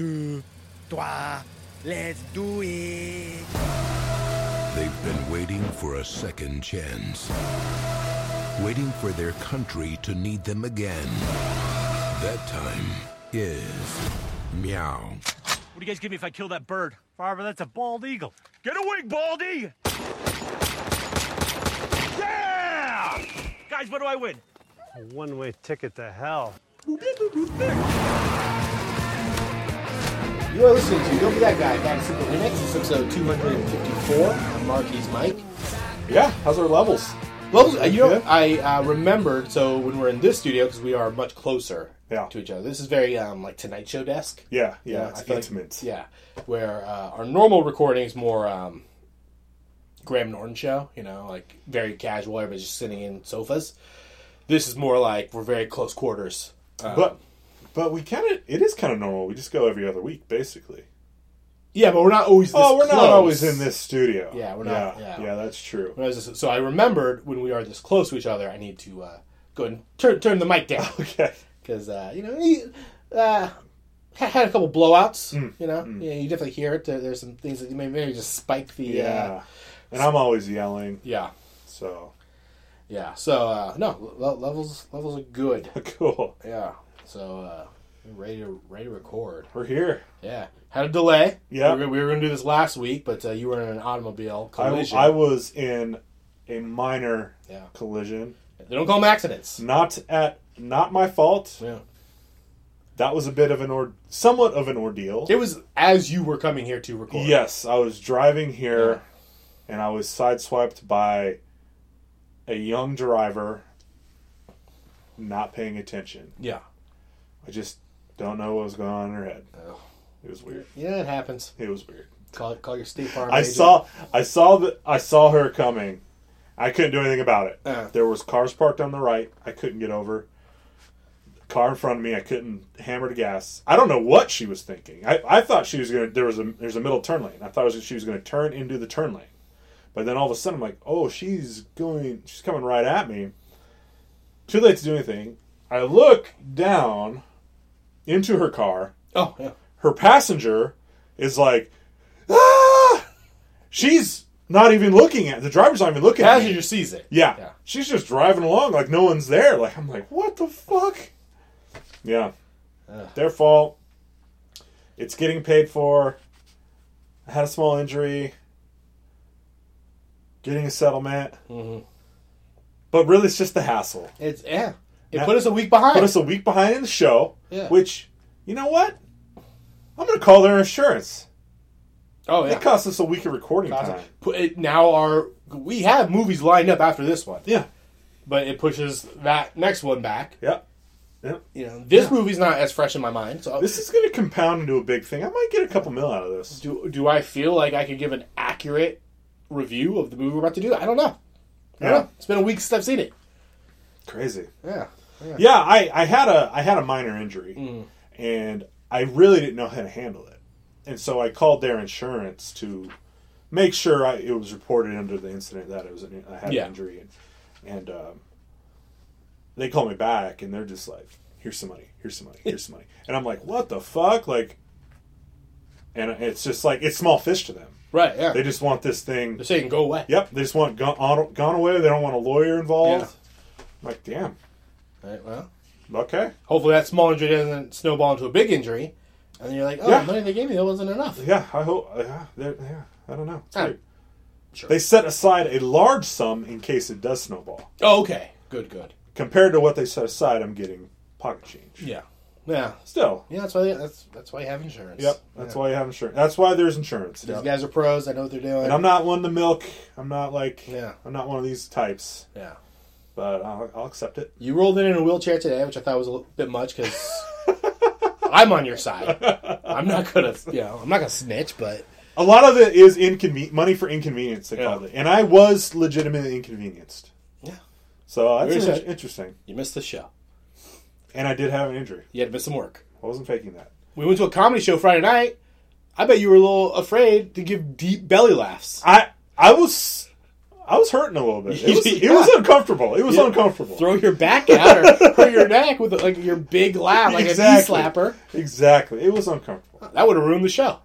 deux, trois, let's do it. They've been waiting for a second chance. Waiting for their country to need them again. That time is meow. What do you guys give me if I kill that bird? Farva, that's a bald eagle. Get a wing, Baldy! Yeah! Guys, what do I win? A one-way ticket to hell. You are listening to Don't Be That Guy, Back Simple Remix. It's episode 254. I'm Marquis Mike. Yeah, how's our levels? Well, uh, you know, Good. I uh, remembered, so when we're in this studio, because we are much closer Yeah. to each other, this is very, um, like, Tonight Show desk. Yeah, yeah, I it's feel like- intimate. yeah, where uh, our normal recording is more um, Graham Norton show, you know, like very casual, everybody's just sitting in sofas. This is more like we're very close quarters. Uh, But but we kind of it is kind of normal. We just go every other week, basically. yeah, but we're not always. This oh, we're not close. always in this studio. Yeah, we're not- Yeah, yeah. that's true. When I was just- so I remembered when we are this close to each other, I need to uh, go and turn turn the mic down Okay. because uh, you know he uh, ha- had a couple blowouts. Mm, You know, yeah, you definitely hear it. There- There's some things that you may maybe just spike the. Yeah. Uh, and I'm always yelling, yeah, so yeah. So uh, no, le- levels levels are good. cool. Yeah. So uh, we're ready to ready to record. We're here. Yeah. Had a delay. Yeah. We were, we were going to do this last week, but uh, you were in an automobile I, collision. I was in a minor yeah. collision. They don't call them accidents. Not at not my fault. Yeah. That was a bit of an or somewhat of an ordeal. It was as you were coming here to record. Yes, I was driving here and I was sideswiped by a young driver not paying attention. Yeah. I just don't know what was going on in her head. Oh. It was weird. Yeah, it happens. It was weird. Call call your State Farm. I agent. saw I saw the I saw her coming. I couldn't do anything about it. Uh. There was cars parked on the right. I couldn't get over. Car in front of me. I couldn't hammer the gas. I don't know what she was thinking. I, I thought she was gonna. There was a there's a middle turn lane. I thought was, she was gonna turn into the turn lane. But then all of a sudden I'm like, oh, she's going. She's coming right at me. Too late to do anything. I look down into her car Oh yeah. her passenger is like, ah! She's not even looking at the driver's not even looking at Passenger sees it. Yeah. Yeah. she's just driving along like no one's there. Like I'm like, what the fuck? Yeah, Ugh. their fault. It's getting paid for. I had a small injury. Getting a settlement, Mhm. but really it's just the hassle. It's yeah. It Now- put us a week behind. Put us a week behind in the show. Yeah. Which, you know what? I'm gonna call their insurance. oh yeah. It cost us a week of recording time. Put it, now our we have movies lined up after this one, Yeah. but it pushes that next one back. Yeah. Yeah. You know, this Yeah. movie's not as fresh in my mind. So This is going to compound into a big thing. I might get a couple mil out of this. do do I feel like I could give an accurate review of the movie we're about to do? I don't know. I don't Yeah. know. It's been a week since I've seen it. Crazy. Yeah. Yeah, I, I had a I had a minor injury, Mm. and I really didn't know how to handle it, and so I called their insurance to make sure I, it was reported under the incident that it was an, I had Yeah. an injury, and, and um, they called me back, and they're just like, "Here's some money. Here's some money. Here's some money," and I'm like, "What the fuck?" Like, and it's just like it's small fish to them. Right. Yeah. They just want this thing They're saying go away. Yep, they just want gone, gone away. They don't want a lawyer involved. Yeah. I'm like, damn. Right, well, Okay. hopefully that small injury doesn't snowball into a big injury, and you're like, oh, Yeah. the money they gave me that wasn't enough. Yeah, I hope. Yeah, they're- yeah, I don't know. Ah, sure. They set aside a large sum in case it does snowball. Oh, okay. Good. Good. Compared to what they set aside, I'm getting pocket change. Yeah. Yeah. Still. Yeah. That's why. That's that's why you have insurance. Yep. That's Yeah. why you have insurance. That's why there's insurance. These Yep. guys are pros. I know what they're doing. And I'm not one to milk. I'm not like. Yeah. I'm not one of these types. Yeah. But I'll, I'll accept it. You rolled in in a wheelchair today, which I thought was a little bit much because I'm on your side. I'm not gonna, you know, I'm not gonna snitch, but A lot of it is inconven- money for inconvenience. They Yeah. called it, and I was legitimately inconvenienced. Yeah. So that's Very in- interesting. you missed the show. And I did have an injury. You had to miss some work. I wasn't faking that. We went to a comedy show Friday night. I bet you were a little afraid to give deep belly laughs. I I was I was hurting a little bit. It was, it was uncomfortable. It was Yeah. uncomfortable. Throw your back out or hurt your neck with like your big lap, like Exactly. a knee slapper. Exactly. It was uncomfortable. That would have ruined the show.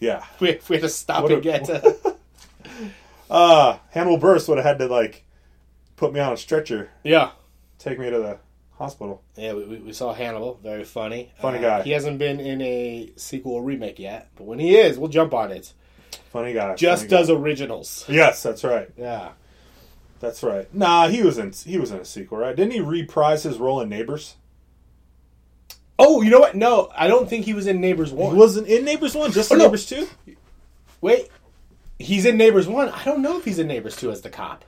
Yeah. We, if we had to stop What and get. Uh, Uh, Hannibal Buress would have had to like put me on a stretcher, yeah. take me to the hospital. Yeah, we, we, we saw Hannibal. Very funny. Funny Uh, guy. He hasn't been in a sequel or remake yet, but when he is, we'll jump on it. Funny guy. Just funny guy. does originals. Yes, that's right. Yeah. That's right. Nah, he was in he was in a sequel, right? Didn't he reprise his role in Neighbors? Oh, you know what? No, I don't think he was in Neighbors He One. wasn't in Neighbors one, just Oh, in no. Neighbors two. Wait, he's in Neighbors One. I don't know if he's in Neighbors Two as the cop.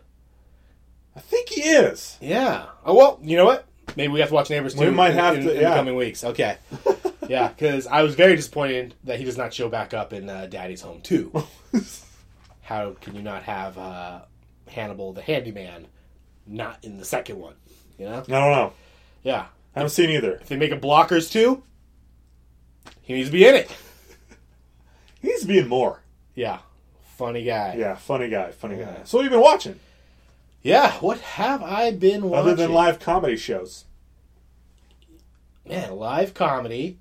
I think he is. Yeah. Oh well, you know what? Maybe we have to watch Neighbors Two. We might in- have in, to, in yeah. the coming weeks. Okay. yeah, because I was very disappointed that he does not show back up in uh, Daddy's Home Two. How can you not have uh, Hannibal the handyman not in the second one? You know? I don't know. Yeah. I haven't seen either. If they make a Blockers too, he needs to be in it. He needs to be in more. Yeah. Funny guy. Yeah, funny guy, funny Yeah. guy. So what have you been watching Yeah. What have I been watching? other than live comedy shows? man, live comedy.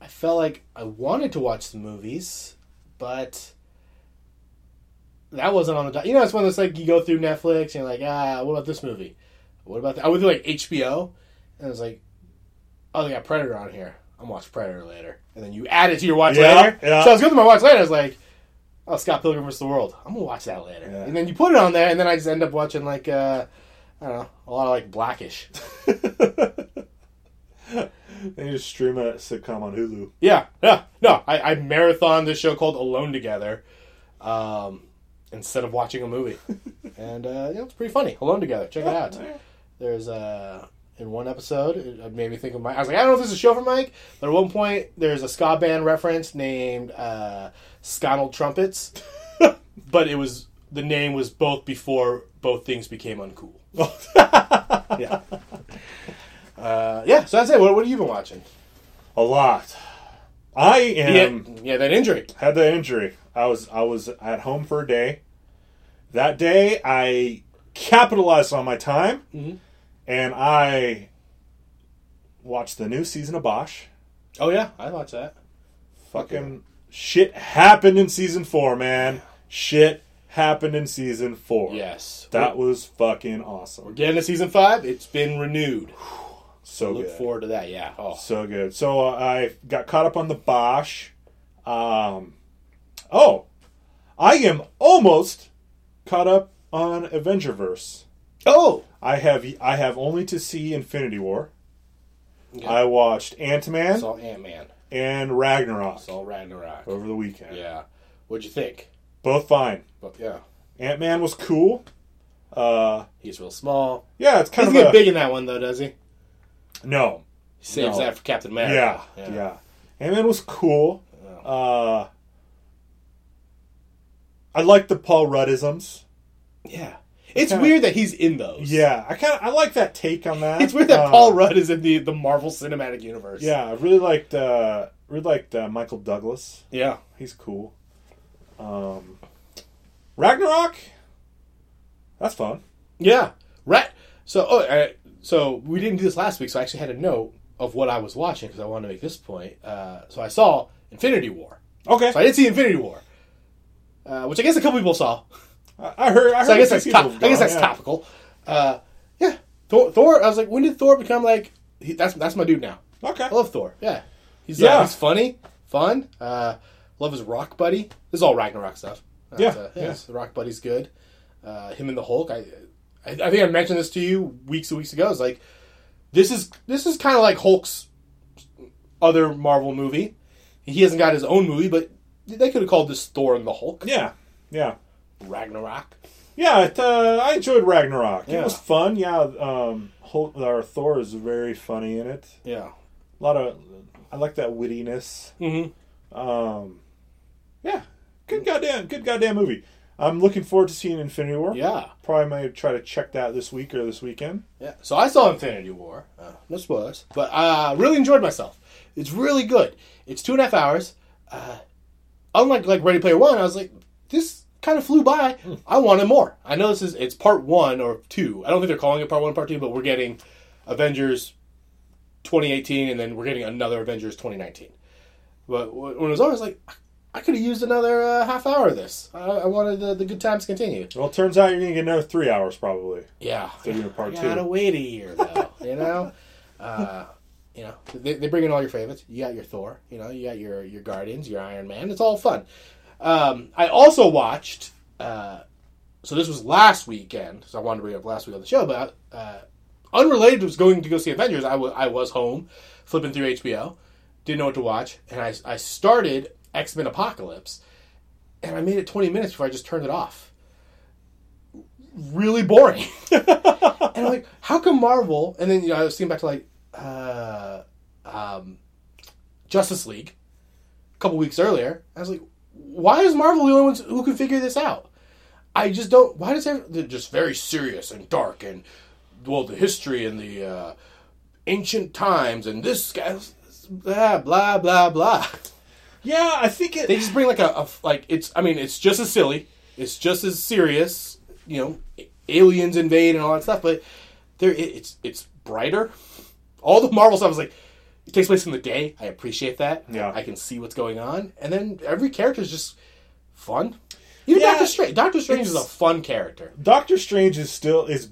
I felt like I wanted to watch the movies, but that wasn't on the. You know, it's one that's like you go through Netflix and you're like, ah, what about this movie? What about that? I went through like HBO, and it was like, oh, they got Predator on here. I'm watch Predator later, and then you add it to your watch Yeah, later. yeah. So I was going through my watch later. I was like, oh, Scott Pilgrim vs. the World. I'm gonna watch that later, Yeah. and then you put it on there, and then I just end up watching like, uh, I don't know, a lot of like Blackish. They just stream a sitcom on Hulu. Yeah, yeah. No, I, I marathon this show called Alone Together um, instead of watching a movie. and uh, yeah, it's pretty funny. Alone Together. Check it out. There's uh, in one episode, it made me think of Mike. I was like, I don't know if this is a show for Mike, but at one point, there's a ska band reference named uh, Sconnell Trumpets. but it was, the name was both before both things became uncool. yeah. Uh, yeah, so that's it. What, what have you been watching? A lot. I am yeah, that injury. had the injury. I was I was at home for a day. That day I capitalized on my time Mhm. and I watched the new season of Bosch. Oh yeah, I watched that. Fucking shit happened in season four, man. Shit happened in season four. Yes, That was fucking we're awesome. getting to season five. It's been renewed. So Look good. forward to that. Yeah. Oh, So good. So uh, I got caught up on the Bosch. Um, oh, I am almost caught up on Avengerverse. oh. I have I have only to see Infinity War. I watched Ant Man saw Ant Man. and Ragnarok Saw Ragnarok. over the weekend. Yeah. What'd you think? Both fine. But yeah, Ant Man was cool. Uh, he's real small. yeah, it's kind Doesn't of get a, big in that one though, does he? No. He saves No. that for Captain America. Yeah, America. yeah. Ant Man was cool. Uh, I like the Paul Ruddisms. Yeah. It's Kinda- weird that he's in those. Yeah, I kind of I like that take on that. It's weird that Uh, Paul Rudd is in the, the Marvel Cinematic Universe. Yeah, I really liked uh, really liked uh, Michael Douglas. Yeah. He's cool. Um, Ragnarok. That's fun. Yeah. Right. So, oh, uh, so we didn't do this last week, so I actually had a note of what I was watching because I wanted to make this point. Uh, so I saw Infinity War. Okay, So I did see Infinity War, uh, which I guess a couple people saw. I heard. I heard So I guess that's top, I guess that's yeah. topical. Uh, yeah, Thor, Thor. I was like, when did Thor become like? He, that's that's my dude now. Okay, I love Thor. Yeah, he's Yeah. uh, he's funny, fun. Uh, love his rock buddy. This is all Ragnarok stuff. That's, Yeah, uh, yeah. The rock buddy's good. Uh, him and the Hulk. I, I I think I mentioned this to you weeks and weeks ago. It's like this is this is kind of like Hulk's other Marvel movie. He hasn't got his own movie, but they could have called this Thor and the Hulk. yeah, yeah, Ragnarok. yeah. It, uh, I enjoyed Ragnarok. Yeah. It was fun. Yeah, um, Hulk, our Thor is very funny in it. Yeah. A lot of I like that wittiness. Mm-hmm. Um, yeah, good goddamn, good goddamn movie. I'm looking forward to seeing Infinity War. Yeah. Probably might try to check that this week or this weekend. Yeah. So I saw Infinity War. Uh, no spoilers. But I uh, really enjoyed myself. It's really good. It's two and a half hours. Uh, unlike like Ready Player One, I was like, this kind of flew by. I wanted more. I know this is it's part one or two. I don't think they're calling it part one, part two, but we're getting Avengers 2018, and then we're getting another Avengers 2019. But when it was over, I was like, I could have used another uh, half hour of this. I, I wanted the, the good times to continue. Well, it turns out you're gonna get another three hours probably. Yeah, They're doing part I two. gotta wait a year though. you know, uh, you know they, they bring in all your favorites. You got your Thor. You know, you got your your Guardians, your Iron Man. It's all fun. Um, I also watched. Uh, so this was last weekend. So I wanted to bring it up last week on the show, but uh, unrelated was going to go see Avengers. I wa- I was home flipping through HBO, didn't know what to watch, and I I started X Men Apocalypse, and I made it 20 minutes before I just turned it off. Really boring. and I'm like, how come Marvel? And then you know I was thinking back to like uh, um, Justice League a couple weeks earlier. I was like, why is Marvel the only ones who can figure this out? I just don't. Why does every, they're just very serious and dark and well the history and the uh, ancient times and this guy blah blah blah blah. Yeah, I think it. They just bring like a, a like it's. I mean, it's just as silly. It's just as serious. You know, aliens invade and all that stuff. But there, it, it's it's brighter. All the Marvel stuff is like it takes place in the day. I appreciate that. Yeah. I can see what's going on, and then every character is just fun. Even Yeah, Doctor Strange. Doctor Strange is a fun character. Doctor Strange is still is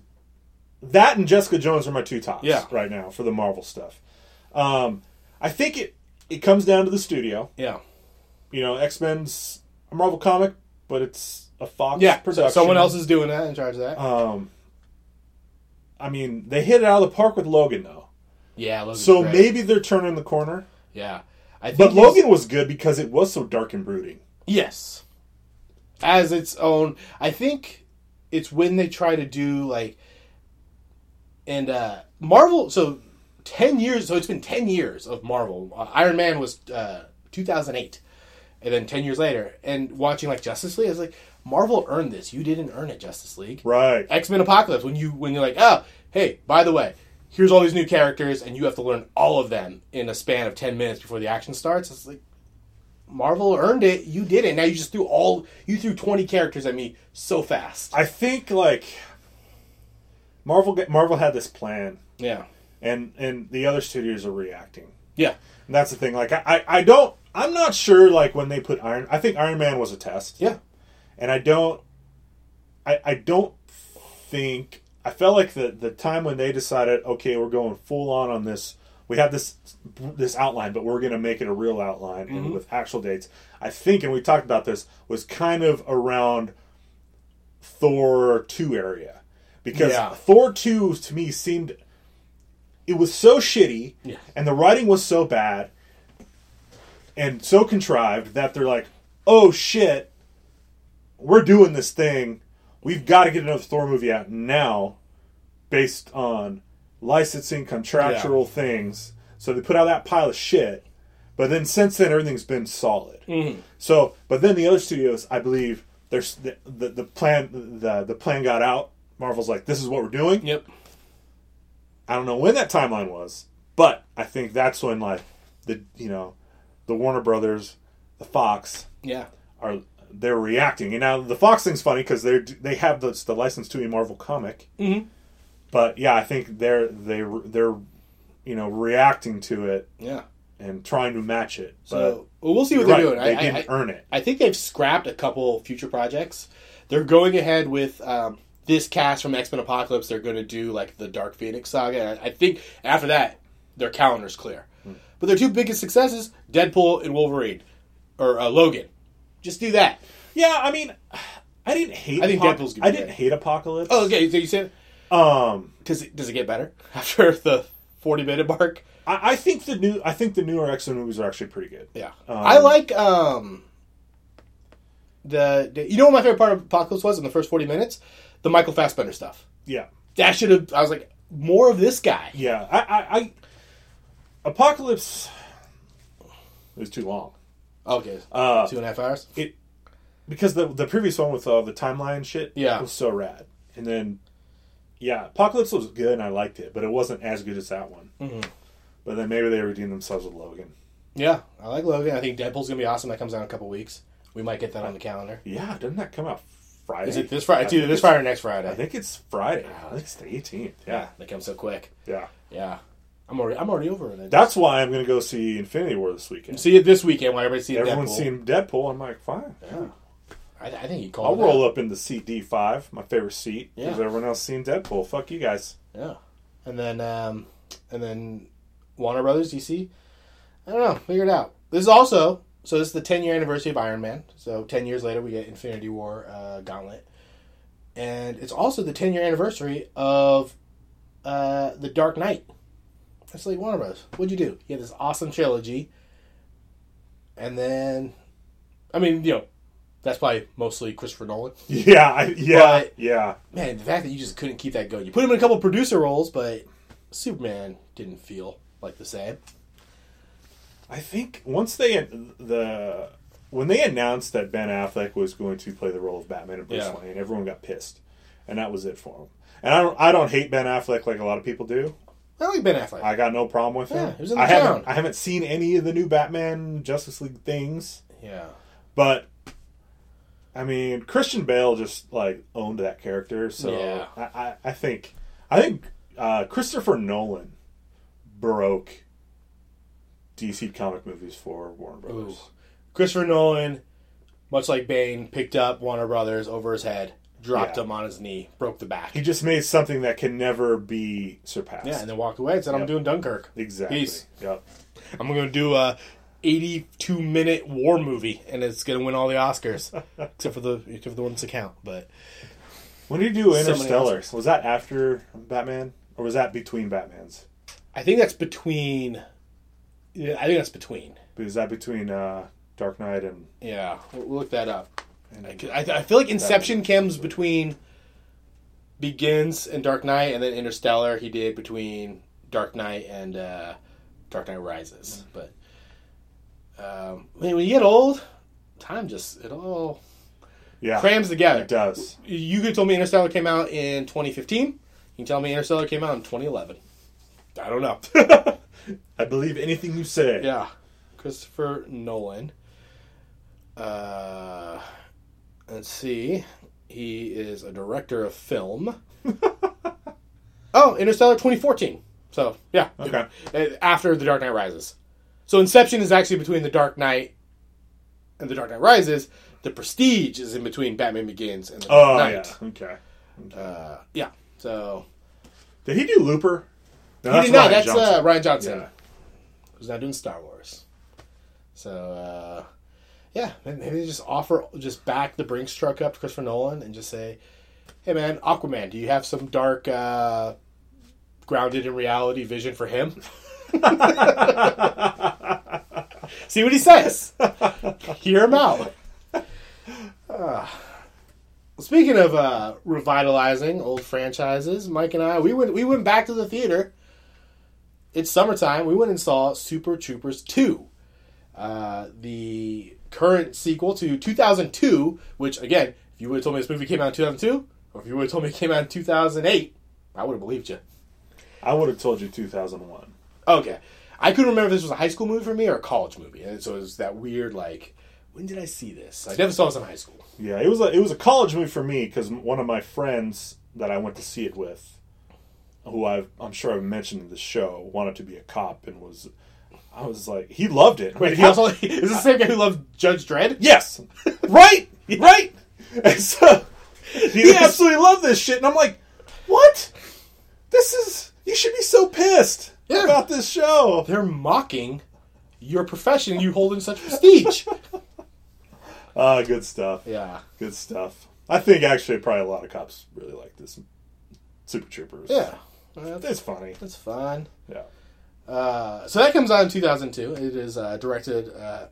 that and Jessica Jones are my two tops Yeah. right now for the Marvel stuff. Um, I think it it comes down to the studio. Yeah. You know, X Men's a Marvel comic, but it's a Fox Yeah. production. Someone else is doing that in charge of that. Um, I mean, they hit it out of the park with Logan though, yeah. Logan's so great. maybe they're turning the corner. Yeah. I think But Logan was good because it was so dark and brooding. Yes. As its own. I think it's when they try to do like and uh Marvel so 10 years so it's been 10 years of Marvel. Uh, Iron Man was uh 2008. And then 10 years later and watching like Justice League I was like Marvel earned this. You didn't earn it Justice League. Right. X-Men Apocalypse when you when you're like, "Oh, hey, by the way, here's all these new characters and you have to learn all of them in a span of 10 minutes before the action starts." It's like Marvel earned it. You did it. Now you just threw all you threw 20 characters at me so fast. I think like Marvel Marvel had this plan, Yeah. And and the other studios are reacting. Yeah. And that's the thing. Like I, I, I don't. I'm not sure. Like when they put Iron, I think Iron Man was a test. Yeah. And I don't. I I don't think. I felt like the the time when they decided, okay, we're going full on on this. We have this this outline, but we're going to make it a real outline and mm-hmm. with actual dates. I think, and we talked about this, was kind of around Thor two area because Yeah. Thor two to me seemed it was so shitty Yeah. and the writing was so bad and so contrived that they're like, oh shit, we're doing this thing. We've got to get another Thor movie out now based on licensing contractual things. So they put out that pile of shit. But then since then, everything's been solid. Mm-hmm. So, but then the other studios, I believe, there's the, the the plan the the plan got out. Marvel's like, this is what we're doing. Yep. I don't know when that timeline was, but I think that's when like the you know the Warner Brothers, the Fox Yeah. are they're reacting. And now the Fox thing's funny because they they have the the license to a Marvel comic. Mhm. But yeah, I think they're they they're you know reacting to it Yeah. and trying to match it. So well, we'll see what they're right, doing. they I, didn't I, earn it. I think they've scrapped a couple future projects. They're going ahead with um, this cast from X Men Apocalypse. They're going to do like the Dark Phoenix saga. And I think after that, their calendar's clear. Hmm. But their two biggest successes: Deadpool and Wolverine, or uh, Logan. Just do that. Yeah, I mean, I didn't hate. I think Apoc- Deadpool's I didn't hate Apocalypse. Oh, okay. So you said Um, does it does it get better after the forty minute mark? I, I think the new I think the newer X Men movies are actually pretty good. Yeah, Um, I like um the, the you know what my favorite part of Apocalypse was in the first forty minutes, the Michael Fassbender stuff. Yeah, That should have. I was like more of this guy. yeah. I, I, I Apocalypse is too long. Okay, Uh, two and a half hours. it because the the previous one with all the timeline shit Yeah. was so rad, and then yeah, Apocalypse was good and I liked it, but it wasn't as good as that one. Mm-hmm. But then maybe they redeemed themselves with Logan. Yeah, I like Logan. I think Deadpool's gonna be awesome. That comes out in a couple weeks. We might get that on the calendar. Yeah, doesn't that come out Friday? Is it this Friday? It's either this Friday or next Friday. I think it's Friday. I think it's the 18th. Yeah, they come so quick. yeah. Yeah, I'm already I'm already over it. That's why I'm going to go see Infinity War this weekend. see it this weekend. Why everybody's seeing Everyone's Deadpool. seen Deadpool. I'm like, fine. Yeah. I, I think you call. I'll roll up in the seat D5, my favorite seat, because Yeah. everyone else seen Deadpool. Fuck you guys. Yeah, and then um, and then Warner Brothers DC. I don't know. Figure it out. This is also so. This is the 10 year anniversary of Iron Man. So 10 years later, we get Infinity War uh, Gauntlet, and it's also the 10 year anniversary of uh, the Dark Knight. That's like Warner Brothers. What'd you do? You had this awesome trilogy, and then, I mean, you know, that's probably mostly Christopher Nolan. Yeah, I, yeah, But- yeah. Man, the fact that you just couldn't keep that going. You put him in a couple producer roles, but Superman didn't feel like the same. I think once they the when they announced that Ben Affleck was going to play the role of Batman and Bruce Yeah. Wayne, everyone got pissed, and that was it for him. And I don't, I don't hate Ben Affleck like a lot of people do. I like Ben Affleck. I got no problem with Yeah, him. he was in the I haven't, town. I haven't seen any of the new Batman Justice League things, yeah. but I mean Christian Bale just like owned that character, so Yeah. I, I, I think I think uh, Christopher Nolan broke DC comic movies for Warner Brothers. Ooh. Christopher Nolan, much like Bane, picked up Warner Brothers over his head, dropped Yeah. him on his knee, broke the back. He just made something that can never be surpassed. Yeah, and then walked away and said, I'm doing Dunkirk. exactly. Peace. Yep. I'm going to do a 82 minute war movie, and it's going to win all the Oscars, except for the except for the ones that count. But When did you do Interstellar? Oscars. Was that after Batman, or was that between Batmans? I think that's between. Yeah, I think that's between. Is that between uh, Dark Knight and? Yeah, we'll, we'll look that up. and I, I feel like Inception comes between Begins and Dark Knight, and then Interstellar he did between Dark Knight and uh, Dark Knight Rises. But um, I mean, when you get old, time just it all yeah, crams together. it does. You could tell me Interstellar came out in 2015. You can tell me Interstellar came out in 2011. I don't know. I believe anything you say. Yeah, Christopher Nolan. Uh, let's see. He is a director of film. oh, Interstellar 2014. So yeah, Okay. Uh, after The Dark Knight Rises. So Inception is actually between The Dark Knight and The Dark Knight Rises. The Prestige is in between Batman Begins and The Dark Oh Knight. yeah. Okay. Uh, yeah. So Did he do Looper? No, he did not. Rian That's Johnson. uh, Rian Johnson. Yeah. who's now doing Star Wars. So uh, yeah, maybe just offer just back the Brinks truck up to Christopher Nolan and just say, "Hey man, Aquaman, do you have some dark, uh, grounded in reality vision for him?" See what he says. Hear him out. Ah. Speaking of uh, revitalizing old franchises, Mike and I we went we went back to the theater. It's summertime. We went and saw Super Troopers two, uh, the current sequel to 2002. Which again, if you would have told me this movie came out in 2002, or if you would have told me it came out in 2008, I would have believed you. I would have told you 2001. Okay. I couldn't remember if this was a high school movie for me or a college movie. And so it was that weird, like, when did I see this? I never saw this in high school. Yeah, it was a it was a college movie for me because one of my friends that I went to see it with, who I've, I'm sure I've mentioned in the show, wanted to be a cop and was. I was like, he loved it. Wait, he also is this the same guy who loved Judge Dredd? Yes, right, right. And so he absolutely loved this shit, and I'm like, what? This is you should be so pissed Yeah. about this show. They're mocking your profession you hold in such prestige. Ah, good stuff. yeah. Good stuff. I think actually probably a lot of cops really like this. Super Troopers. Yeah. Well, it's funny. That's fun. Yeah. Uh, so that comes out in 2002. It is uh, directed uh,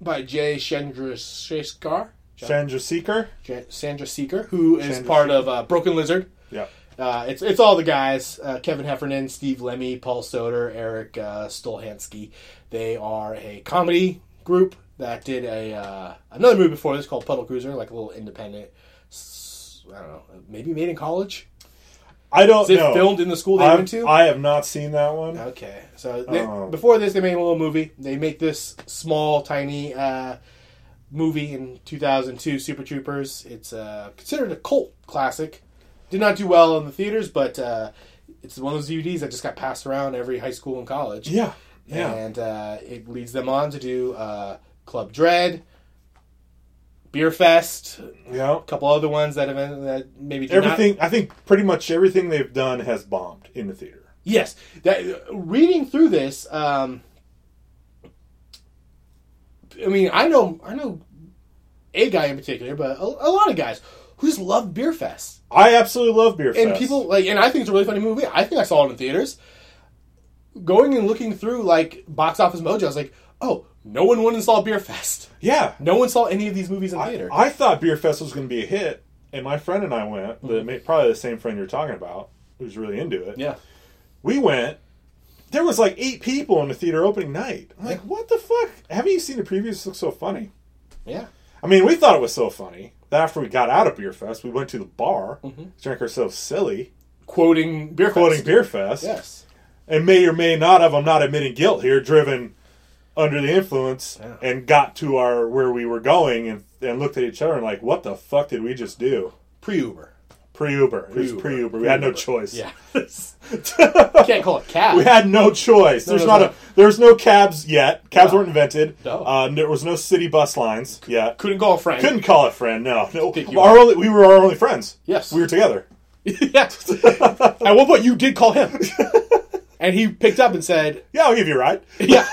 by Jay Chandrasekhar. Sandra Seeker. J- Sandra Seeker, who is part of uh, Broken Lizard. Yeah. Uh, it's it's all the guys: uh, Kevin Heffernan, Steve Lemme, Paul Soter, Eric uh, Stolhanske. They are a comedy group that did a uh, another movie before this called Puddle Cruiser, like a little independent. I don't know, maybe made in college. I don't Is it know. filmed in the school they I've- went to? I have not seen that one. Okay, so they, Oh. before this, they made a little movie. They make this small, tiny uh, movie in 2002, Super Troopers. It's uh, considered a cult classic. Did not do well in the theaters, but uh, it's one of those DVDs that just got passed around every high school and college. Yeah. Yeah. And uh, it leads them on to do uh, Club Dread, Beer Fest, yeah. a couple other ones that have that maybe did not- Everything. I think pretty much everything they've done has bombed in the theater. Yes, that reading through this, um, I mean, I know, I know, a guy in particular, but a, a lot of guys who just love Beer Fest, I absolutely love Beer Fest. and people like, and I think it's a really funny movie. I think I saw it in theaters. Going and looking through like box office mojo, I was like, oh, no one went and saw Beer Fest. Yeah. No one saw any of these movies in I, theater. I thought Beer Fest was going to be a hit, and my friend and I went. Mm-hmm. probably the same friend you're talking about, who's really into it. yeah, We went. There was like eight people in the theater opening night. I'm like, what the fuck? Haven't you seen the previews? This looks so funny. yeah, I mean, we thought it was so funny that after we got out of Beer Fest, we went to the bar, Mm-hmm. drank ourselves silly, quoting Beer Fest. quoting Beer Fest, Yes. and may or may not have, I'm not admitting guilt here, driven under the influence Yeah. and got to our where we were going and, and looked at each other and like, what the fuck did we just do? Pre Uber. Pre Uber. It was Pre-Uber. We had no choice. Yeah. Can't call it cab. We had no choice. There's no, not no. a there's no cabs yet. Cabs No. weren't invented. No. Uh, there was no city bus lines yet. Couldn't call a friend. Couldn't call a friend. No, no. Our only, we were our only friends. Yes. we were together. yes. At one point, you did call him, and he picked up and said, Yeah, I'll give you a ride. "Yeah."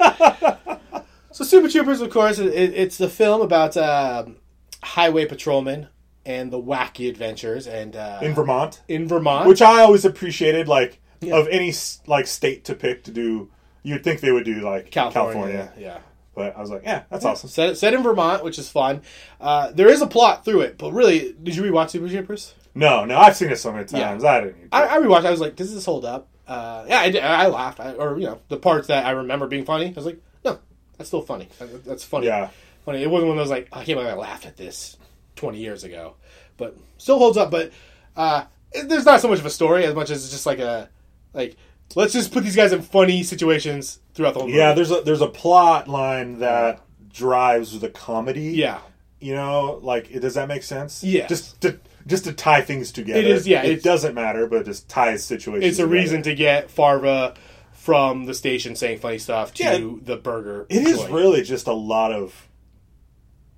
so, Super Troopers, of course, it, it's the film about um, highway patrolmen and the wacky adventures, and uh, in Vermont, in Vermont, which I always appreciated. Like Yeah. of any like state to pick to do, you'd think they would do like California, California. yeah. But I was like, yeah, that's awesome. Set, set in Vermont, which is fun. Uh, there is a plot through it, but really, did you rewatch Super Troopers? No, no, I've seen it so many Yeah. times. I didn't. Need to. I, I rewatched. I was like, "Does this hold up?" Uh, yeah, I, I laughed, I, or you know, the parts that I remember being funny. I was like, "No, that's still funny. That's funny." Yeah. funny. It wasn't one of those like, "I can't believe I laughed at this twenty years ago," but still holds up. But uh, it- there's not so much of a story as much as it's just like a like, let's just put these guys in funny situations throughout the whole movie. yeah, there's a there's a plot line that drives the comedy. yeah, you know, like does that make sense? Yeah. Just to just to tie things together. It is, yeah, It doesn't matter, but it just ties situations. it's a together. reason to get Farva from the station saying funny stuff to Yeah. the burger. It is joint. really just a lot of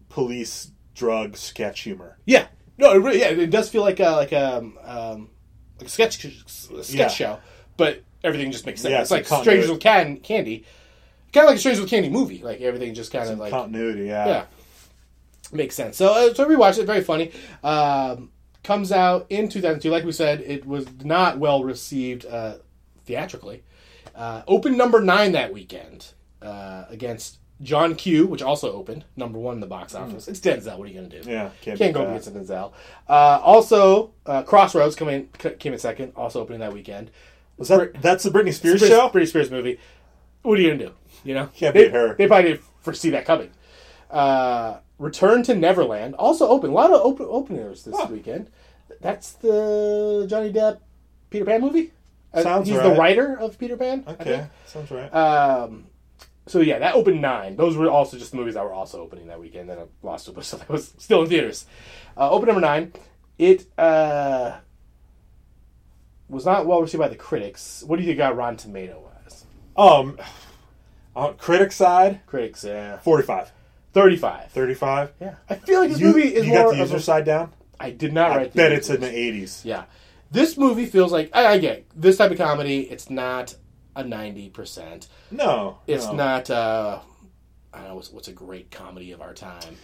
police drug sketch humor. Yeah. No, it really, yeah, it does feel like a like a um, like a sketch sketch Yeah. show, but everything just makes sense. Yeah, it's like. Strangers with Can- Candy, kind of like a Strangers with Candy movie. Like everything just kind of like Continuity, yeah. yeah, makes sense. So uh, so we watched it. Very funny. Um, comes out in 2002. Like we said, it was not well received uh, theatrically. Uh, opened number nine that weekend uh, against John Q, which also opened number one in the box office. It's Denzel. What are you gonna do? Hmm. Yeah, can't, Can't go against Denzel. Uh, also, uh, Crossroads come in, came in second, also opening that weekend. Was that that's the Britney Spears Britney, show? Britney Spears movie. What are you gonna do? You know, Can't they, beat her. They probably didn't foresee that coming. Return to Neverland also open. A lot of open openers this Huh. weekend. That's the Johnny Depp Peter Pan movie. Uh, Sounds he's the writer of Peter Pan. Okay, sounds right. Um, so yeah, that opened nine. Those were also just the movies that were also opening that weekend. Then I lost it, but so that was still in theaters. Uh, open number nine. It uh, was not well received by the critics. What do you think got Rotten Tomato wise? um, on critic side, Critics, yeah, 45. thirty-five. 35. 35? Yeah, I feel like this You, movie is you more. got the of user a- side down? I did not I write. the bet it's in the 80s. Yeah, this movie feels like I, I get it. this type of comedy. It's not a ninety percent. No, It's no. not. uh I don't know what's, what's a great comedy of our time.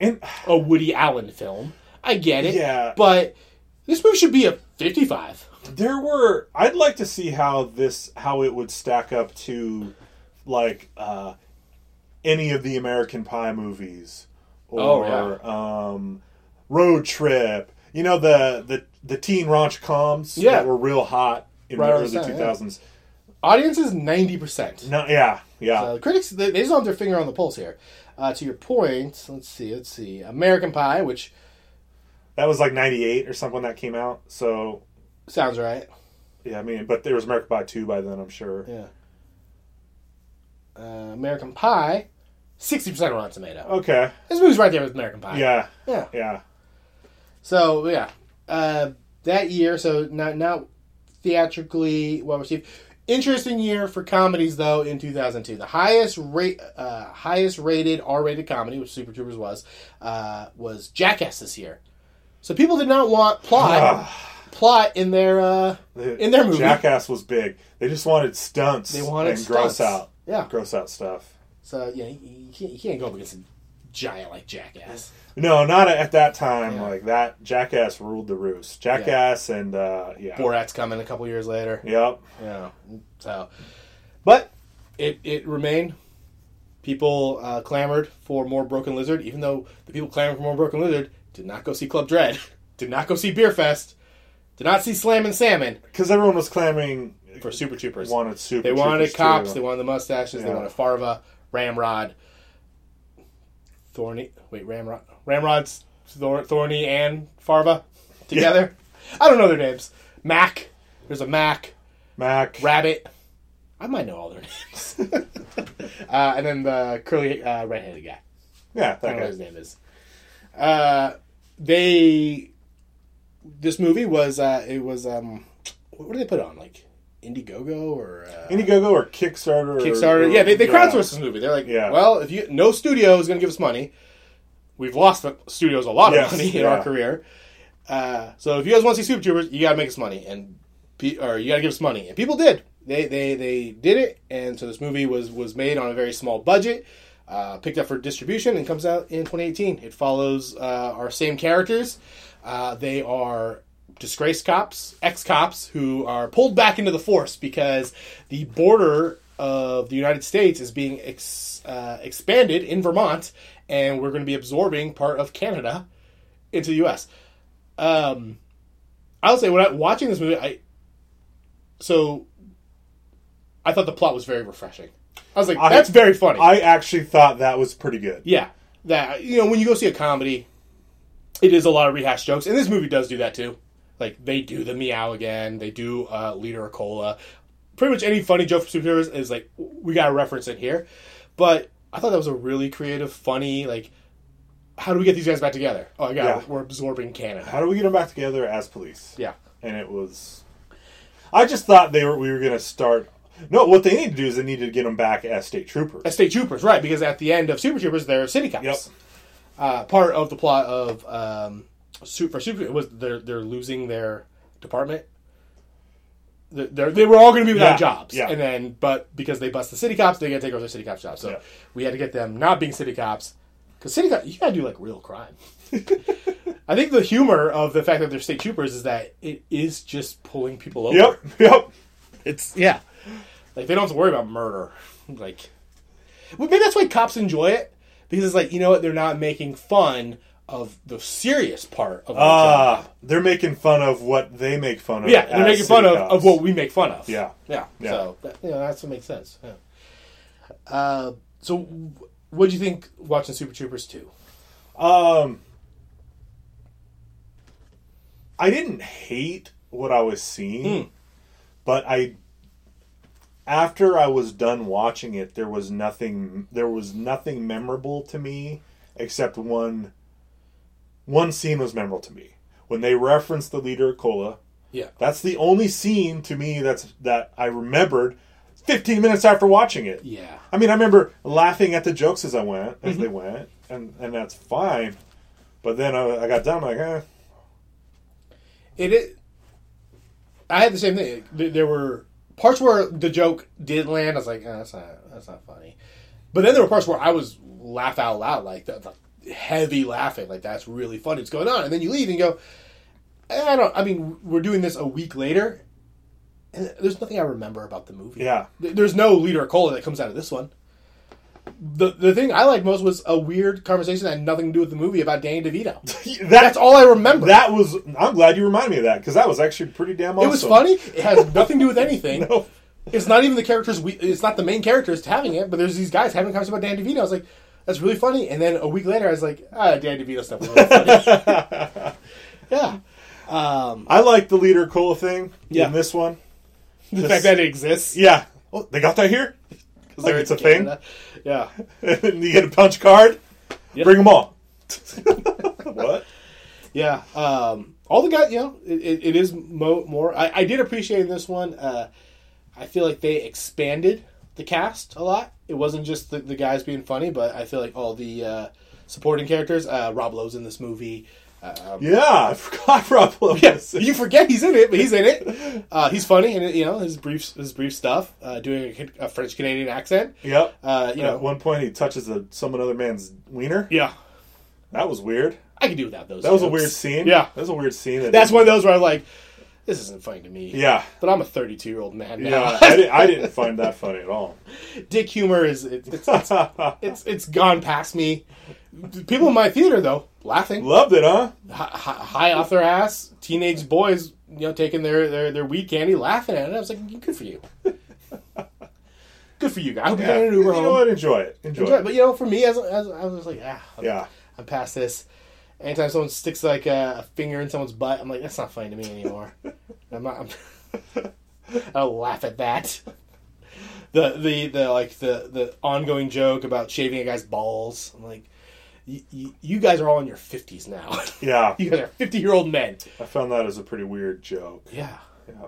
And a Woody Allen film. I get it. Yeah. But this movie should be a 55. there were i'd like to see how this how it would stack up to like uh any of the american pie movies Oh, or um road trip you know the the the teen ranch coms Yeah. that were real hot in Right the early yeah. 2000s Audience is 90%. no yeah yeah the critics, they, they just don't have their finger on the pulse here. Uh, to your point, let's see, let's see. American Pie, which that was like 98 or something that came out so sounds right. yeah i mean but there was american pie 2 by then i'm sure Yeah. Uh, American Pie sixty percent Rotten Tomato. Okay. This movie's right there with American Pie. Yeah. yeah. Yeah. So yeah, uh, that year. So not not theatrically well received. Interesting year for comedies though in 2002. The highest rate, uh, highest rated R-rated comedy, which Super Troopers was, uh, was Jackass this year. So people did not want plot, plot in their uh, in their movie. Jackass was big. They just wanted stunts. They wanted and gross out. Yeah. Gross out stuff. So yeah, you, can't, you can't go up against a giant like Jackass. No, not at that time. Yeah. Like that, Jackass ruled the roost. Jackass and uh, yeah, Borat's coming a couple years later. Yep. Yeah. So, but it it remained. People uh, clamored for more Broken Lizard, even though the people clamoring for more Broken Lizard did not go see Club Dread, did not go see Beer Fest, did not see Slammin' Salmon Because everyone was clamoring for Super Troopers. wanted super. they wanted Troopers cops. too. They wanted the mustaches. They wanted Farva, Ramrod, Thorny. Wait, Ramrod. Ramrod's Thor, Thorny and Farva together. I don't know their names. Mac. There's a Mac. Mac. Rabbit. I might know all their names. uh, and then the curly uh, redheaded guy. Yeah, I that don't know what his name is. Uh, they. This movie was uh, it was um, what did they put on like Indiegogo or uh, Indiegogo or Kickstarter. Kickstarter? or- yeah, they, they crowdsourced this movie. They're like, Yeah. well, if you no studio is going to give us money, we've lost the studios a lot of Yes, money in yeah. our career. Uh, so if you guys want to see Super Troopers, you got to make us money, and or you got to give us money, and people did. They they they did it, and so this movie was was made on a very small budget. Uh, picked up for distribution and comes out in 2018. It follows uh, our same characters. Uh, they are disgraced cops, ex cops, who are pulled back into the force because the border of the United States is being ex, uh, expanded in Vermont, and we're going to be absorbing part of Canada into the U.S. Um, I'll say when I'm watching this movie, I so I thought the plot was very refreshing. I was like, I- that's very funny. I actually thought that was pretty good. Yeah, that you know when you go see a comedy, it is a lot of rehash jokes, and this movie does do that too. Like they do the meow again, they do uh, leader of cola. Pretty much any funny joke from superheroes is like we got to reference it here. But I thought that was a really creative, funny like. How do we get these guys back together? Oh, yeah, Yeah. we're absorbing Canada. How do we get them back together as police? Yeah, and it was. I just thought they were we were gonna start. No, what they need to do is they need to get them back as state troopers. as state troopers, right? Because at the end of Super Troopers, they're city cops. Yep. Uh, part of the plot of um, for Super it was they're they're losing their department. They're, they're, were all going to be without Yeah, jobs, yeah. and then but because they bust the city cops, they got to take over the city cops' jobs. So Yeah. we had to get them not being city cops because city cops you got to do like real crime. I think the humor of the fact that they're state troopers is that it is just pulling people over. Yep, yep. It's yeah, like they don't have to worry about murder. Like, well, maybe that's why cops enjoy it because it's like you know what they're not making fun of the serious part of Ah, job. they're making fun of what they make fun of. Yeah, they're making fun of, cops. of what we make fun of. Yeah. yeah, Yeah. So that, you know, that's what makes sense. Yeah. Uh, so, what do you think watching Super Troopers two? Um, I didn't hate what I was seeing, Hmm. but I after I was done watching it, there was nothing. There was nothing memorable to me except one. One scene was memorable to me when they referenced the leader Cola. Yeah, That's the only scene to me that's that I remembered. Fifteen minutes after watching it. yeah. I mean, I remember laughing at the jokes as I went, as Mm-hmm. they went, and and that's fine. But then I, I got done. I'm like, eh. It is. I had the same thing. There were parts where the joke did land. I was like, eh, "That's not that's not funny." But then there were parts where I was laugh out loud, like the, the heavy laughing, like that's really funny. What's going on? And then you leave and you go, "I don't." I mean, we're doing this a week later, and there's nothing I remember about the movie. Yeah. There's no leader cola that comes out of this one. The the thing I liked most was a weird conversation that had nothing to do with the movie about Danny DeVito. That, That's all I remember. That was. I'm glad you reminded me of that because that was actually pretty damn awesome. It was funny. It has nothing to do with anything. No. It's not even the characters. We, it's not the main characters having it, but there's these guys having a conversation about Dan DeVito. I was like, that's really funny. And then a week later, I was like, ah, Dan DeVito stuff was really funny. yeah. Um, I like the leader cola thing Yeah. in this one. the fact that it exists. Yeah. Oh, they got that here. Like it's a in thing? Yeah. and you get a punch card. Yeah. Bring them all. what? Yeah, um, all the guys, you know, it, it, it is mo- more. I, I did appreciate in this one. Uh, I feel like they expanded the cast a lot. It wasn't just the, the guys being funny, but I feel like all the uh, supporting characters. Uh, Rob Lowe's in this movie. Um, Yeah, I forgot Rob Lowe. Yes, you forget he's in it, but he's in it. Uh, he's funny, and you know his brief his brief stuff, uh, doing a, a French Canadian accent. Yep. Uh, you know, At one point, he touches a, some other man's wiener. yeah, That was weird. I can do without those. That was a weird scene. Yeah. that was a weird scene. that That's one of those where I'm like, this isn't funny to me. Yeah, But I'm a 32 year old man now. yeah. I, didn't, I didn't find that funny at all. Dick humor is it, it's, it's it's it's gone past me. People in my theater though laughing, Loved it, huh? Hi- hi- high off their ass. Teenage boys, you know, taking their their, their weed candy, laughing at it. I was like, good for you. good for you guys. I hope Yeah. you're getting an You Uber know home. what? Enjoy it. Enjoy, Enjoy it. it. But you know, for me, as, as I was like, ah, I'm, Yeah. I'm past this. Anytime someone sticks like a, a finger in someone's butt, I'm like, that's not funny to me anymore. I'm not. I'm, I'll laugh at that. The the the like the the ongoing joke about shaving a guy's balls. I'm like, you, you, you guys are all in your fifties now. Yeah, you guys are fifty year old men. I found that as a pretty weird joke. Yeah. Yeah.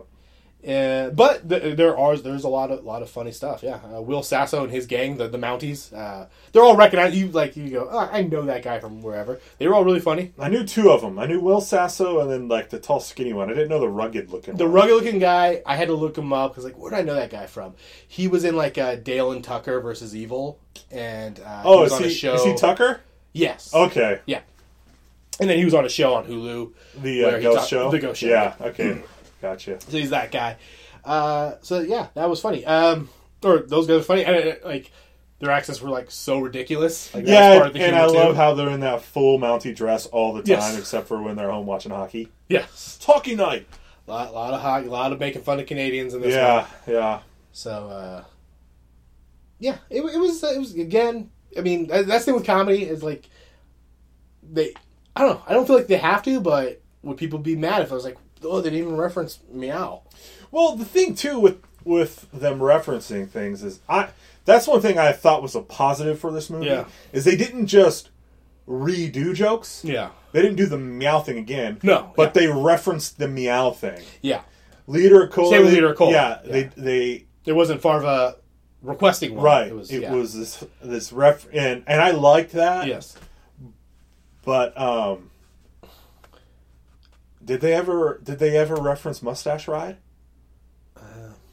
Uh, but th- there are there's a lot of lot of funny stuff. Yeah, uh, Will Sasso and his gang, the the Mounties, uh, they're all recognized. You like you go, oh, I know that guy from wherever. They were all really funny. I knew two of them. I knew Will Sasso and then like the tall, skinny one. I didn't know the rugged looking. The one. rugged looking guy, I had to look him up because like, where did I know that guy from? He was in like uh, Dale and Tucker versus Evil, and uh, Oh, he was is on he? a show. Is he Tucker? Yes. Okay. Yeah. And then he was on a show on Hulu. The uh, ghost show. the ghost show, Yeah. Okay. Gotcha. So he's that guy. Uh, so yeah, that was funny. Um, or those guys are funny, and uh, like their accents were like so ridiculous. Like, Yeah, part of the and I too. love how they're in that full Mountie dress all the time, Yes. except for when they're home watching hockey. yes, It's hockey night. a lot, lot of hockey, a lot of making fun of Canadians in this. Yeah, one. yeah. So uh, yeah, it, it was it was again. I mean, that- that's the thing with comedy is like they. I don't know. I don't feel like they have to, but would people be mad if I was like, oh, they didn't even reference meow? Well, the thing too with with them referencing things is I that's one thing I thought was a positive for this movie Yeah. is they didn't just redo jokes. Yeah. They didn't do the meow thing again. No, but yeah. they referenced the meow thing. Yeah. Leader Cola. Same with Leader Cola. Yeah, Yeah. they they There wasn't Farva requesting one. right. It was, it yeah. was this this ref and and I liked that. yes. But um, did they ever did they ever reference Mustache Ride? Uh,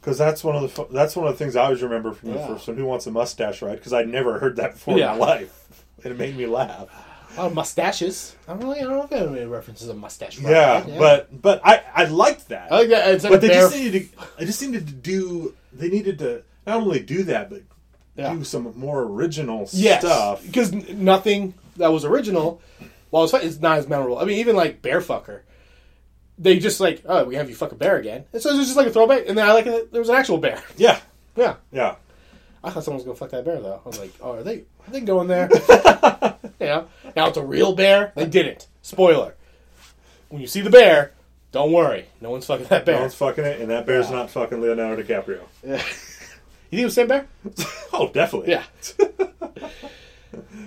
because that's one of the that's one of the things I always remember from the Yeah. first one. Who wants a mustache ride? Because I'd never heard that before Yeah. in my life, and it made me laugh. A lot of mustaches. I don't really. I don't know if anybody references a mustache. right? Yeah, but but I I liked that. I like that. It's like but they bare- just needed to. I just needed to do. They needed to not only do that, but Yeah. do some more original yes, stuff. because nothing that was original, while it's is not as memorable. I mean, even like Bearfucker, they just like, oh, we have you fuck a bear again, and so it's just like a throwback. And then I like it. There was an actual bear. Yeah, Yeah, yeah. I thought someone was gonna fuck that bear though. I was like, oh, are they? Are they going there? you know, now it's a real bear. They didn't. Spoiler. When you see the bear, don't worry. No one's fucking that bear. No one's fucking it, and that bear's Yeah. not fucking Leonardo DiCaprio. Yeah. You think it was the same bear? Oh, definitely. Yeah.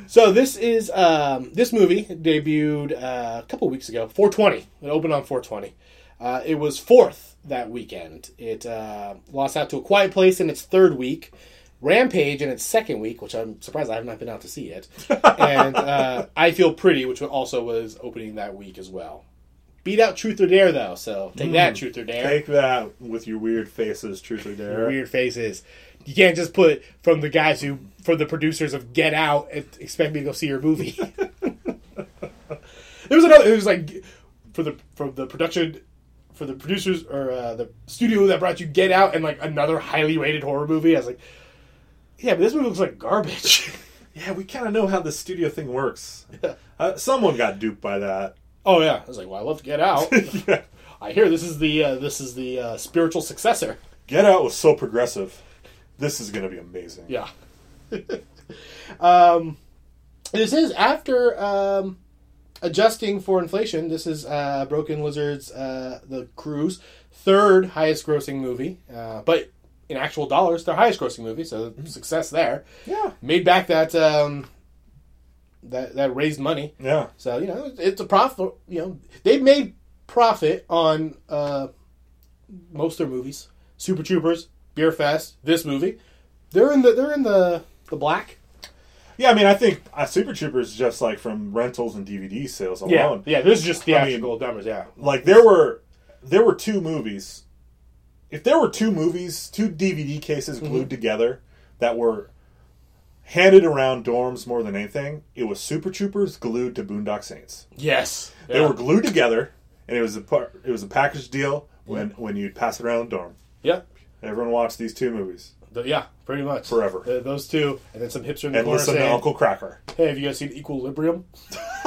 So this is um, this movie debuted uh, a couple weeks ago, 420. It opened on 420. Uh, it was fourth that weekend. It uh, lost out to A Quiet Place in its third week, Rampage in its second week, which I'm surprised I have not been out to see yet, and uh, I Feel Pretty, which also was opening that week as well. Beat out Truth or Dare though, so take that Truth or Dare. Take that with your weird faces, truth or dare. weird faces. You can't just put from the guys who, from the producers of Get Out, and expect me to go see your movie. there was another. It was like for the from the production, for the producers or uh, the studio that brought you Get Out and like another highly rated horror movie. I was like, yeah, but this movie looks like garbage. Yeah, we kind of know how the studio thing works. Uh, someone got duped by that. oh yeah, I was like, well, I love Get Out. yeah. I hear this is the uh, this is the uh, spiritual successor. Get Out was so progressive. This is going to be amazing. Yeah. um, this is after um, adjusting for inflation. This is uh, Broken Lizard's uh, the Cruise third highest grossing movie, uh, but in actual dollars, their highest grossing movie, so success there. Yeah. Made back that um, that that raised money. Yeah. So you know, it's a profit. You know, they've made profit on uh, most of their movies. Super Troopers, Beer Fest, this movie. They're in the they're in the the black. Yeah, I mean, I think uh, Super Troopers just like from rentals and DVD sales alone. yeah. yeah This is just I mean- theatrical numbers. Yeah, Like there were there were two movies. If there were two movies, two DVD cases glued together that were handed around dorms more than anything, it was Super Troopers glued to Boondock Saints. yes, They were glued together, and it was a par- it was a package deal when when you'd pass it around the dorm. yeah. Everyone watched these two movies The- yeah, pretty much Forever. Uh, those two, and then some hipster in the and corner listen to Uncle Kracker. "Hey, have you guys seen Equilibrium?"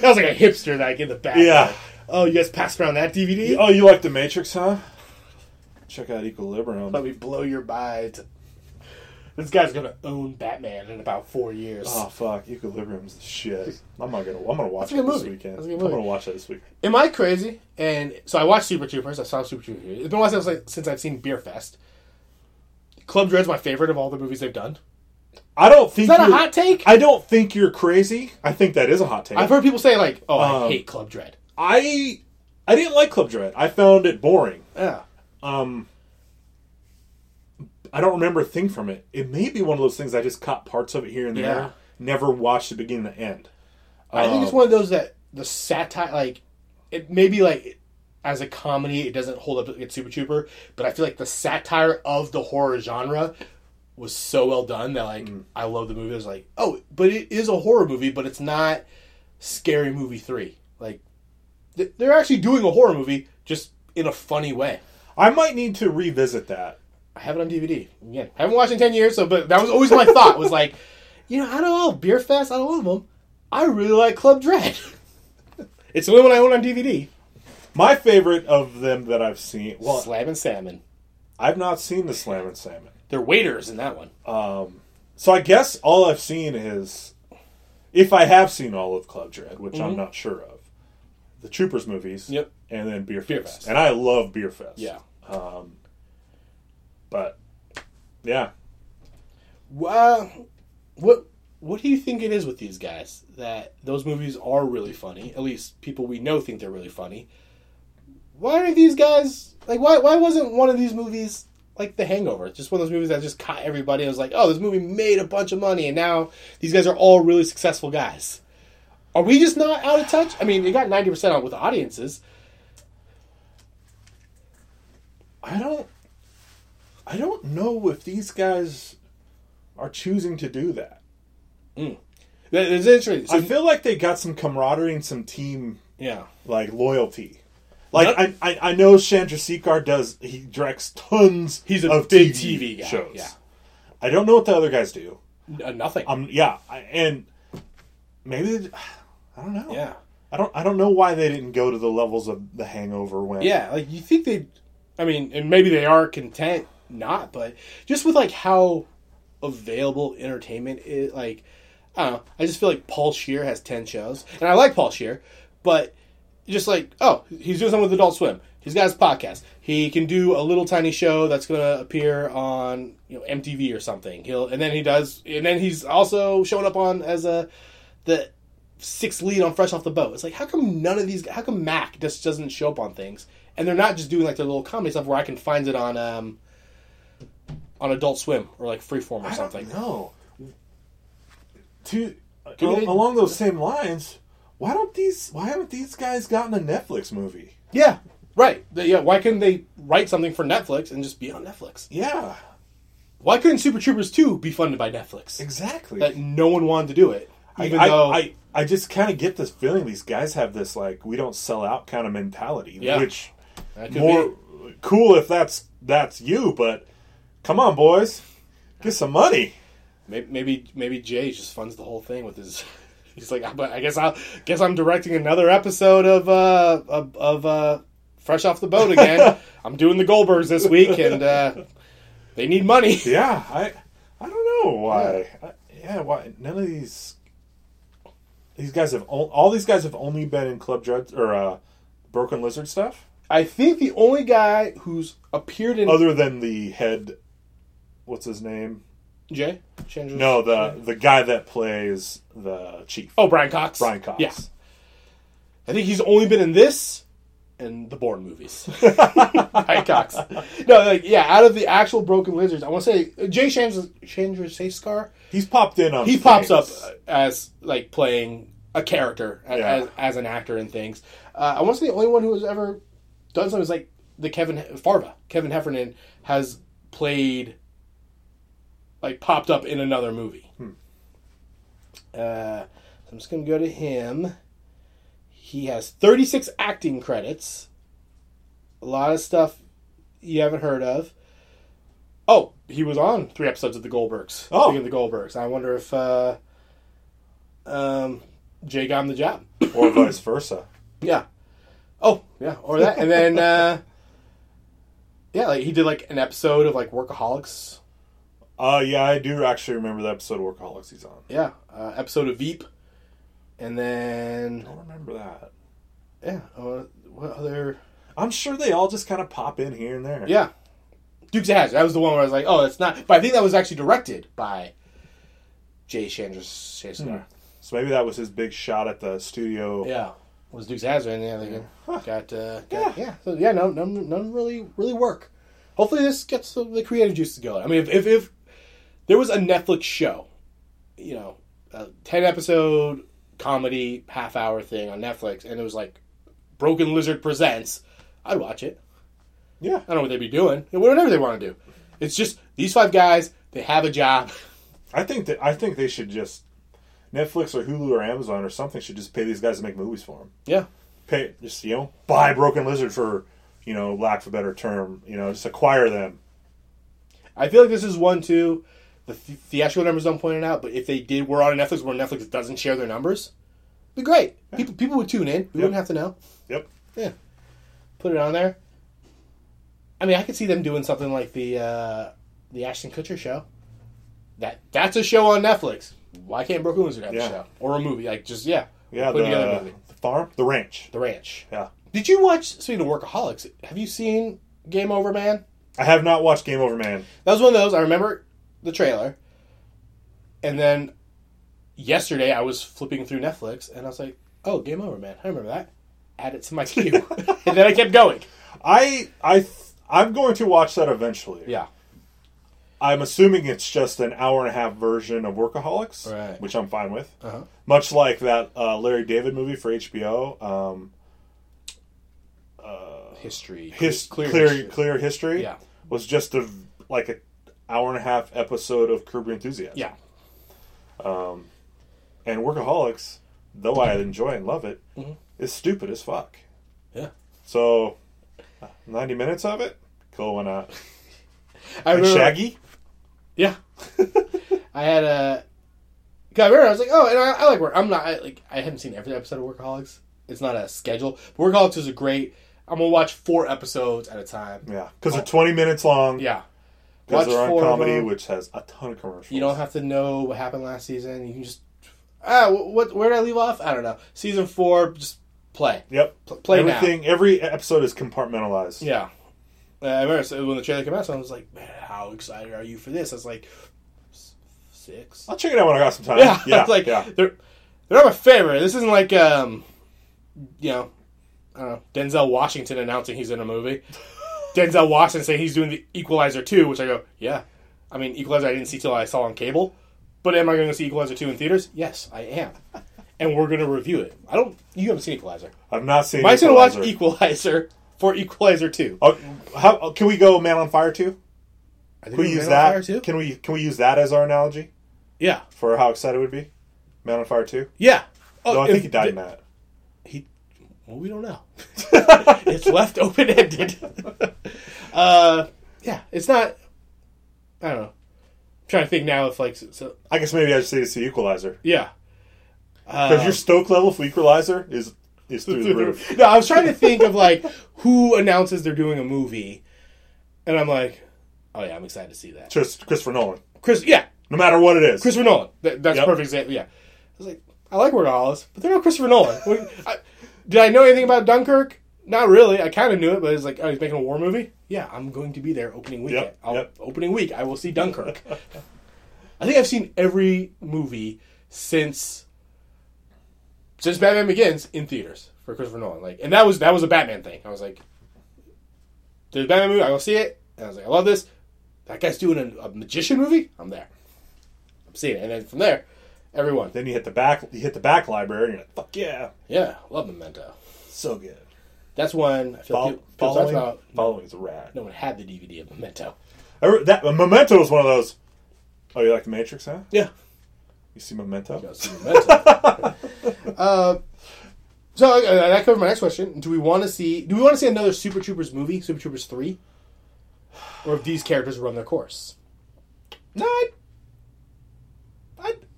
that was like a hipster like in the back. Yeah. Oh, you guys passed around that DVD? Oh, you like the Matrix, huh? Check out Equilibrium. Let me blow your mind. This guy's gonna own Batman in about four years. Oh fuck, Equilibrium's the shit. I'm not gonna. I'm gonna watch it this weekend. That's a good I'm gonna watch that this week. Am I crazy? And so I watched Super Troopers. I saw Super Troopers. It's been while since, I- since I've seen Beer Fest. Club Dread's my favorite of all the movies they've done. I don't think Is that a hot take? I don't think you're crazy. I think that is a hot take. I've heard people say like, "Oh, I Um, hate Club Dread." I I didn't like Club Dread. I found it boring. Yeah, Um, I don't remember a thing from it. It may be one of those things I just caught parts of it here and there. Yeah. Never watched the beginning to end. I think it's Um, one of those that the satire, like, it maybe like as a comedy, it doesn't hold up against Super Trooper, but I feel like the satire of the horror genre was so well done that like Mm. I love the movie. I was like, oh, but it is a horror movie, but it's not Scary Movie three. Like, they're actually doing a horror movie just in a funny way. I might need to revisit that. I have it on DVD. Again, I haven't watched it in ten years, so but that was always my thought. Was like, you know, I don't know, Beer Fest, I don't love them. I really like Club Dread. it's the only one I own on DVD. My favorite of them that I've seen. Well, Slammin' Salmon. I've not seen the Slammin' Salmon. They're waiters in that one. Um, So I guess all I've seen is, if I have seen all of Club Dread, which I'm not sure of, the Troopers movies. Mm-hmm. Yep. And then Beer Fest. Beer Fest. And I love Beer Fest. Yeah. But yeah, Uh, what what do you think it is with these guys that those movies are really funny? At least people we know think they're really funny. Why aren't these guys like? Why why wasn't one of these movies like The Hangover? Just one of those movies that just caught everybody. and was like, oh, this movie made a bunch of money, and now these guys are all really successful guys. Are we just not out of touch? I mean, it got ninety percent on with audiences. I don't. I don't know if these guys are choosing to do that. That- It's interesting. So, I feel like they got some camaraderie and some team yeah. like loyalty. Like. I, I, I know Chandrasekhar does. He directs tons. He's a of big TV, TV guy, shows. yeah. I don't know what the other guys do. Uh, nothing. Um, yeah, I, and maybe they- I don't know. yeah. I don't. I don't know why they didn't go to the levels of The Hangover when. Yeah, like you think they I mean, and maybe they are content not, but just with like how available entertainment is like I don't know. I just feel like Paul Scheer has ten shows. And I like Paul Scheer, but just like, oh, he's doing something with Adult Swim. He's got his podcast. He can do a little tiny show that's gonna appear on, you know, MTV or something. He'll and then he does and then he's also showing up on as a the sixth lead on Fresh Off the Boat. It's like, how come none of these? How come Mac just doesn't show up on things? And they're not just doing like their little comedy stuff where I can find it on um on Adult Swim or like Freeform or I something. don't. To Give al- the- along those same lines, why don't these? Why haven't these guys gotten a Netflix movie? Yeah, right. They- yeah, why couldn't they write something for Netflix and just be on Netflix? Yeah, Why couldn't Super Troopers 2 be funded by Netflix? exactly. That no one wanted to do it, even I, though I, I just kind of get this feeling these guys have this like we don't sell out kind of mentality, Yeah. which that could more be. cool if that's that's you, but come on, boys, get some money. Maybe, maybe maybe Jay just funds the whole thing with his. He's like, but I guess I'll guess I'm directing another episode of uh of, of uh Fresh Off the Boat again. I'm doing the Goldbergs this week, and uh, they need money. Yeah, I I don't know why. I, yeah, why none of these these guys have o- all these guys have only been in Club Dread or uh, Broken Lizard stuff. I think the only guy who's appeared in Other than the head, what's his name? Jay Chandra's- No, the the guy that plays the chief. oh Brian Cox. Brian Cox. Yeah, I think he's only been in this and the Bourne movies. Brian Cox. No, like yeah, out of the actual Broken Lizards, I want to say uh, Jay Chandra Chandrasekhar. He's popped in on. He pops up as like playing a character a- Yeah. as, as an actor and things. Uh, I want to say the only one who has ever done something is like the Kevin Farva. Kevin Heffernan has played like popped up in another movie. Uh, so I'm just gonna go to him. He has 36 acting credits. A lot of stuff you haven't heard of. Oh, he was on three episodes of the Goldbergs. Oh. Speaking of the Goldbergs, I wonder if uh, um, Jay got him the job. or vice versa. Yeah. Oh, yeah, or that, and then uh, yeah, like he did like an episode of like Workaholics. Uh, yeah, I do actually remember the episode of Workaholics he's on. Yeah, uh, episode of Veep, and then I don't remember that. yeah, uh, what other? I'm sure they all just kind of pop in here and there. Yeah, Dukes of Hazzard. That was the one where I was like, oh, it's not. But I think that was actually directed by Jay Chandras. Hmm. So maybe that was his big shot at the studio. Yeah, was Dukes of Hazzard, and yeah, they got, uh, got yeah. So yeah, no, none, none really really work. Hopefully, this gets the, the creative juices going. I mean, if, if if there was a Netflix show, you know, a ten episode comedy half hour thing on Netflix, and it was like Broken Lizard presents, I'd watch it. Yeah. I don't know what they'd be doing. Whatever they want to do. It's just these five guys. They have a job. I think that I think they should just Netflix or Hulu or Amazon or something should just pay these guys to make movies for them. Yeah. Pay just you know buy Broken Lizard for you know lack of a better term. You know just acquire them. I feel like this is one too. The th- theatrical numbers don't point it out, but if they did we're on Netflix where Netflix doesn't share their numbers, be great. People people would tune in. We wouldn't have to know. Yep. Yeah. Put it on there. I mean, I could see them doing something like the uh, the Ashton Kutcher show. That that's a show on Netflix. Why can't Lizard have Yeah. a show or a movie? Like just yeah, Yeah. put together a The, movie. the farm, the ranch. The Ranch. Yeah. Did you watch? Speaking of workaholics, have you seen Game Over Man? I have not watched Game Over Man. That was one of those. I remember the trailer, and then yesterday I was flipping through Netflix, and I was like, "Oh, Game Over, man! I remember that." Add it to my queue, and then I kept going. I I th- I'm going to watch that eventually. Yeah, I'm assuming it's just an hour and a half version of Workaholics, Right. which I'm fine with. Uh-huh. Much like that uh, Larry David movie for HBO, um, history, his clear clear, history. history, Yeah. was just a like a hour and a half episode of Curb Your Enthusiasm. Yeah, and Workaholics, though I enjoy and love it, Mm-hmm. is stupid as fuck. yeah. So, 90 minutes of it, cool. Why not? I And remember, Shaggy, Yeah, I had a. I remember I was like, oh, and I, I like work. I'm not I, like I haven't seen every episode of Workaholics. It's not a schedule. But Workaholics is a great. I'm gonna watch four episodes at a time. yeah, because they're 20 minutes long. Oh. Yeah. Because Watch they're on four of comedy, them. which has a ton of commercials. You don't have to know what happened last season. You can just ah, what? Where did I leave off? I don't know. Season four, just play. Yep. Pl- play now. Everything. Every episode is compartmentalized. Yeah. Uh, I remember so when the trailer came out, so I was like, "Man, how excited are you for this?" I was like, "S- six. I'll check it out when I got some time. Yeah, yeah, I like yeah. they're they're not my favorite. This isn't like um, you know, I don't know, Denzel Washington announcing he's in a movie. Denzel Washington saying he's doing the Equalizer two, which I go, yeah. I mean, Equalizer I didn't see till I saw on cable, but am I going to see Equalizer two in theaters? Yes, I am, and we're going to review it. I don't. You haven't seen Equalizer. I've not seen. Mike's going to watch Equalizer. For Equalizer two. Oh, how uh, can we go Man on Fire too? I Can we use Man that? Can we can we use that as our analogy Yeah, for how excited we'd be? Man on Fire two. yeah. Oh, No, I if think he died in that. Well, we don't know. it's left open ended. uh, yeah, it's not. I don't know. I'm trying to think now if like so. I guess maybe I should say it's the Equalizer Yeah. because Uh, your stoke level for Equalizer is is through the roof. no, I was trying to think of like who announces they're doing a movie, and I'm like, oh yeah, I'm excited to see that. Just Christopher Nolan, Chris, yeah, no matter what it is. Christopher Nolan. That, that's Yep. perfect example. Yeah, I was like, I like Workaholics, but they're not Christopher Nolan. I, did I know anything about Dunkirk? Not really. I kind of knew it, but it's like, oh, he's making a war movie. Yeah, I'm going to be there opening weekend. Yep, I'll- yep. Opening week, I will see Dunkirk. I think I've seen every movie since since Batman Begins in theaters for Christopher Nolan. Like, and that was that was a Batman thing. I was like, the Batman movie, I go see it. And I was like, I love this. That guy's doing a, a magician movie. I'm there. I'm seeing it, and then from there, everyone. Then you hit the back. You hit the back library, and you're like, "Fuck yeah, Yeah, love Memento. so good." That's one I feel Fol- people, people following, about. following is rad. No one had the DVD of Memento. I that Memento was one of those. Oh, you like the Matrix, huh? Yeah. You see Memento? Go see Memento. uh, so that covered my next question. Do we want to see? Do we want to see another Super Troopers movie, Super Troopers three, or if these characters run their course? No, I, I,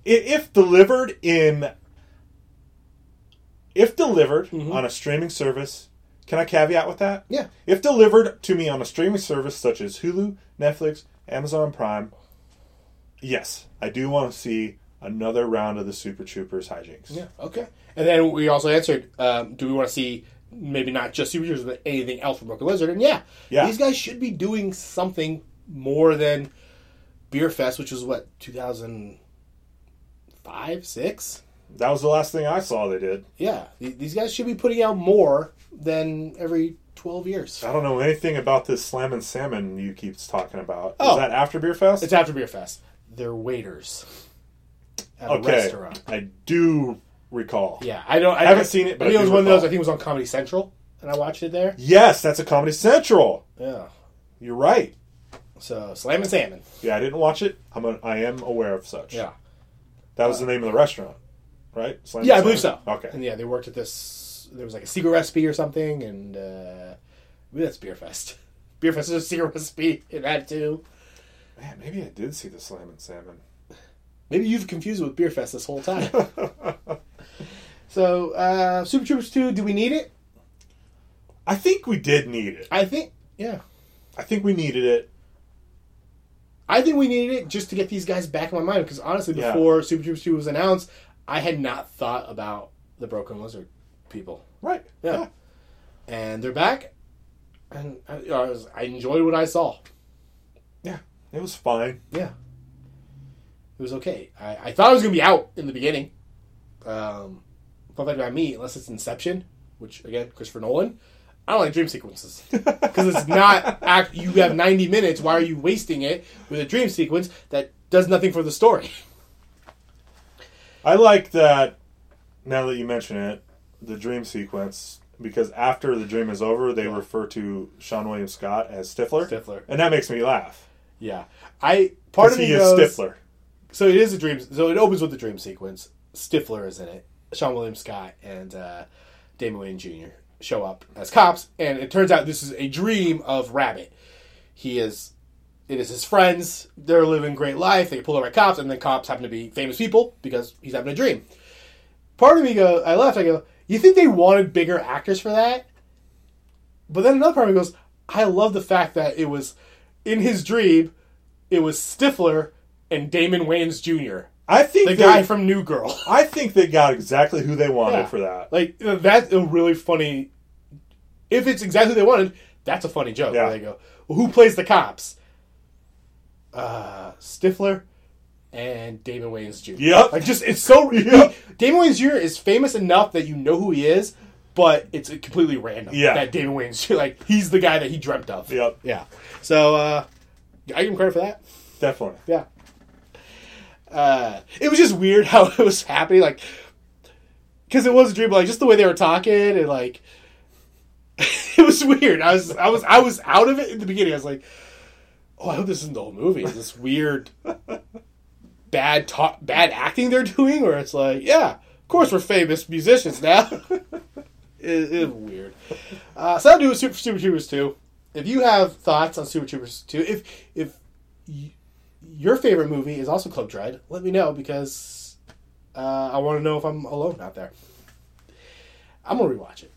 if delivered in, if delivered on a streaming service, can I caveat with that? Yeah. If delivered to me on a streaming service such as Hulu, Netflix, Amazon Prime, yes, I do want to see another round of the Super Troopers hijinks. Yeah. Okay. And then we also answered: um, Do we want to see maybe not just Super Troopers, but anything else from Broken Lizard? And yeah, Yeah. these guys should be doing something more than Beer Fest, which was what two thousand five, six. That was the last thing I saw they did. Yeah, these guys should be putting out more than every twelve years. I don't know anything about this Slammin' Salmon you keep talking about. Oh. Is that after Beer Fest? It's after Beer Fest. They're waiters at a okay. restaurant. I do recall. Yeah, I don't. I haven't seen it, but I think it was do one of those. I think it was on Comedy Central, and I watched it there. Yes, that's a Comedy Central. Yeah. You're right. So Slammin' Salmon. Yeah, I didn't watch it. I'm a, I am aware of such. Yeah. That was the name of the restaurant, right? Slam Yeah, I believe so. Okay. And yeah, they worked at this. There was like a secret recipe or something, and uh, maybe that's Beer Fest. Beer Fest is a secret recipe in that too. Man, maybe I did see the Slammin' Salmon. Maybe you've confused it with Beer Fest this whole time. so, uh, Super Troopers 2, do we need it? I think we did need it. I think, yeah. I think we needed it. I think we needed it just to get these guys back in my mind because honestly, Yeah. before Super Troopers 2 was announced, I had not thought about the Broken Lizard people. Right. Yeah. And they're back, and I, I, was, I enjoyed what I saw. Yeah. It was fine. Yeah. It was okay. I, I thought it was going to be out in the beginning. Um, fun fact about me, unless it's Inception, which, again, Christopher Nolan, I don't like dream sequences. Because it's not, act, you have 90 minutes, why are you wasting it with a dream sequence that does nothing for the story? I like that. Now that you mention it, the dream sequence because after the dream is over, they refer to Seann William Scott as Stifler. Stifler. and that makes me laugh. Yeah. I, part of me he is Stifler. So it is a dream. So it opens with the dream sequence. Stifler is in it. Seann William Scott and uh, Damon Wayans Jr. show up as cops, and it turns out this is a dream of Rabbit. He is. It is his friends. They're living great life. They pull right cops, and then cops happen to be famous people because he's having a dream. Part of me go. I left. I go. You think they wanted bigger actors for that? But then another part of me goes. I love the fact that it was in his dream. It was Stifler and Damon Wayans Jr. I think The they, guy from New Girl. I think they got exactly who they wanted Yeah. for that. Like uh, that's a really funny. If it's exactly what they wanted, that's a funny joke. Yeah. Where they go, well, "Who plays the cops?" Uh, Stifler and Damon Wayans Jr. Yep. Like just it's so. Yep. Damon Wayans Jr. is famous enough that you know who he is, but it's completely random. Yeah. That Damon Wayans Jr. Like he's the guy that he dreamt of. Yep, Yeah. So uh, I give him credit for that. definitely. Yeah. Uh, it was just weird how it was happening, like, because it was a dream, but like just the way they were talking and like, it was weird. I was, I was, I was out of it in the beginning. I was like, oh, I hope this isn't the whole movie. Is this weird, bad talk, bad acting they're doing, or it's like, yeah, of course we're famous musicians now. it, it was weird. Uh, so I'll do Super Super Troopers two. If you have thoughts on Super Troopers two, if if y- your favorite movie is also Club Dread, let me know because uh, I want to know if I'm alone out there. I'm gonna rewatch it.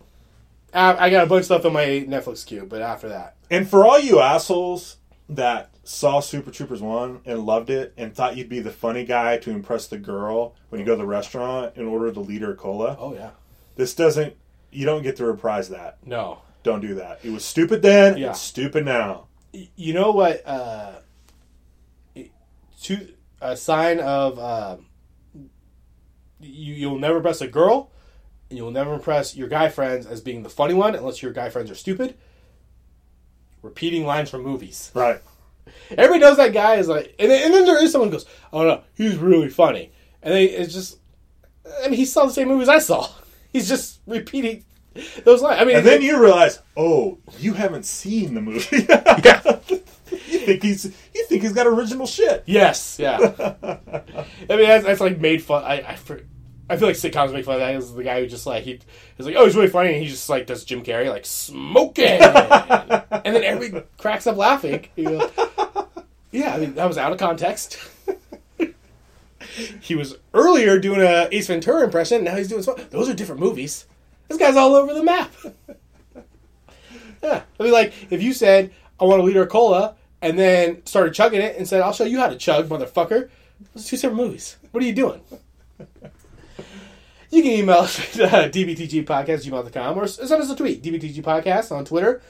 I, I got a bunch of stuff on my Netflix queue, but after that, And for all you assholes that saw Super Troopers 1 and loved it and thought you'd be the funny guy to impress the girl when you go to the restaurant and order the liter cola, oh yeah, this doesn't You don't get to reprise that. No. Don't do that. It was stupid then. Yeah. It's stupid now. You know what? Uh, to a sign of uh, you, you'll never impress a girl, and you'll never impress your guy friends as being the funny one, unless your guy friends are stupid. Repeating lines from movies. Right. Everybody knows that guy is like, and then, and then there is someone who goes, "Oh no, he's really funny," and they, it's just, I mean, he saw the same movies I saw. He's just repeating those lines. I mean, And then you realize, oh, you haven't seen the movie. yeah. you think he's you think he's got original shit. Yes, yeah. I mean, that's, that's like made fun. I, I, for- I feel like sitcoms make fun of that. Is the guy who just like he he's like, oh, he's really funny, and he just like does Jim Carrey like smoking, and then everybody cracks up laughing. You go, yeah, I mean that was out of context. he was earlier doing a Ace Ventura impression. Now he's doing smoke. Those are different movies. This guy's all over the map. yeah, I mean, like if you said I want a liter of cola and then started chugging it and said I'll show you how to chug, motherfucker. Those two separate movies. What are you doing? You can email us at uh, dbtgpodcast.gmail.com or send us a tweet, dbtgpodcast on Twitter.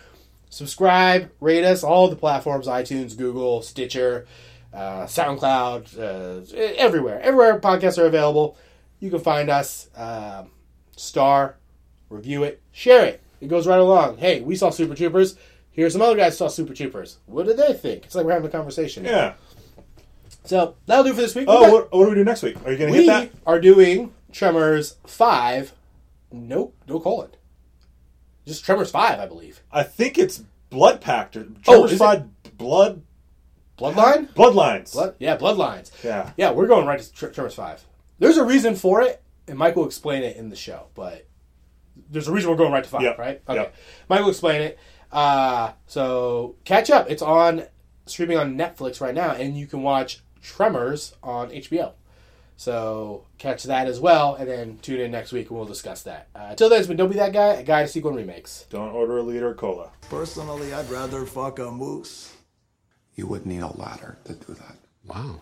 Subscribe, rate us, all the platforms, iTunes, Google, Stitcher, uh, SoundCloud, uh, everywhere. Everywhere podcasts are available. You can find us, um, star, review it, share it. It goes right along. Hey, we saw Super Troopers. Here's some other guys who saw Super Troopers. What did they think? It's like we're having a conversation. Yeah. So that'll do for this week. Oh, got- what, what do we do next week? Are you going to hit that? We are doing Tremors 5. Nope, no colon. Just Tremors 5, I believe. I think it's Blood Pact or Oh, Tremors is it? Blood Bloodline? Bloodlines. Blood, yeah, Bloodlines. Yeah. Yeah, we're going right to Tre- Tremors 5. There's a reason for it, and Mike will explain it in the show, but there's a reason we're going right to 5, Yep, right? Okay. yep. Mike will explain it. Uh, so catch up. It's on streaming on Netflix right now, and you can watch Tremors on HBO. So catch that as well, and then tune in next week and we'll discuss that. Uh, until then, it's been Don't Be That Guy, a guide to sequel remakes. Don't order a liter of cola. Personally, I'd rather fuck a moose. You wouldn't need a ladder to do that. Wow.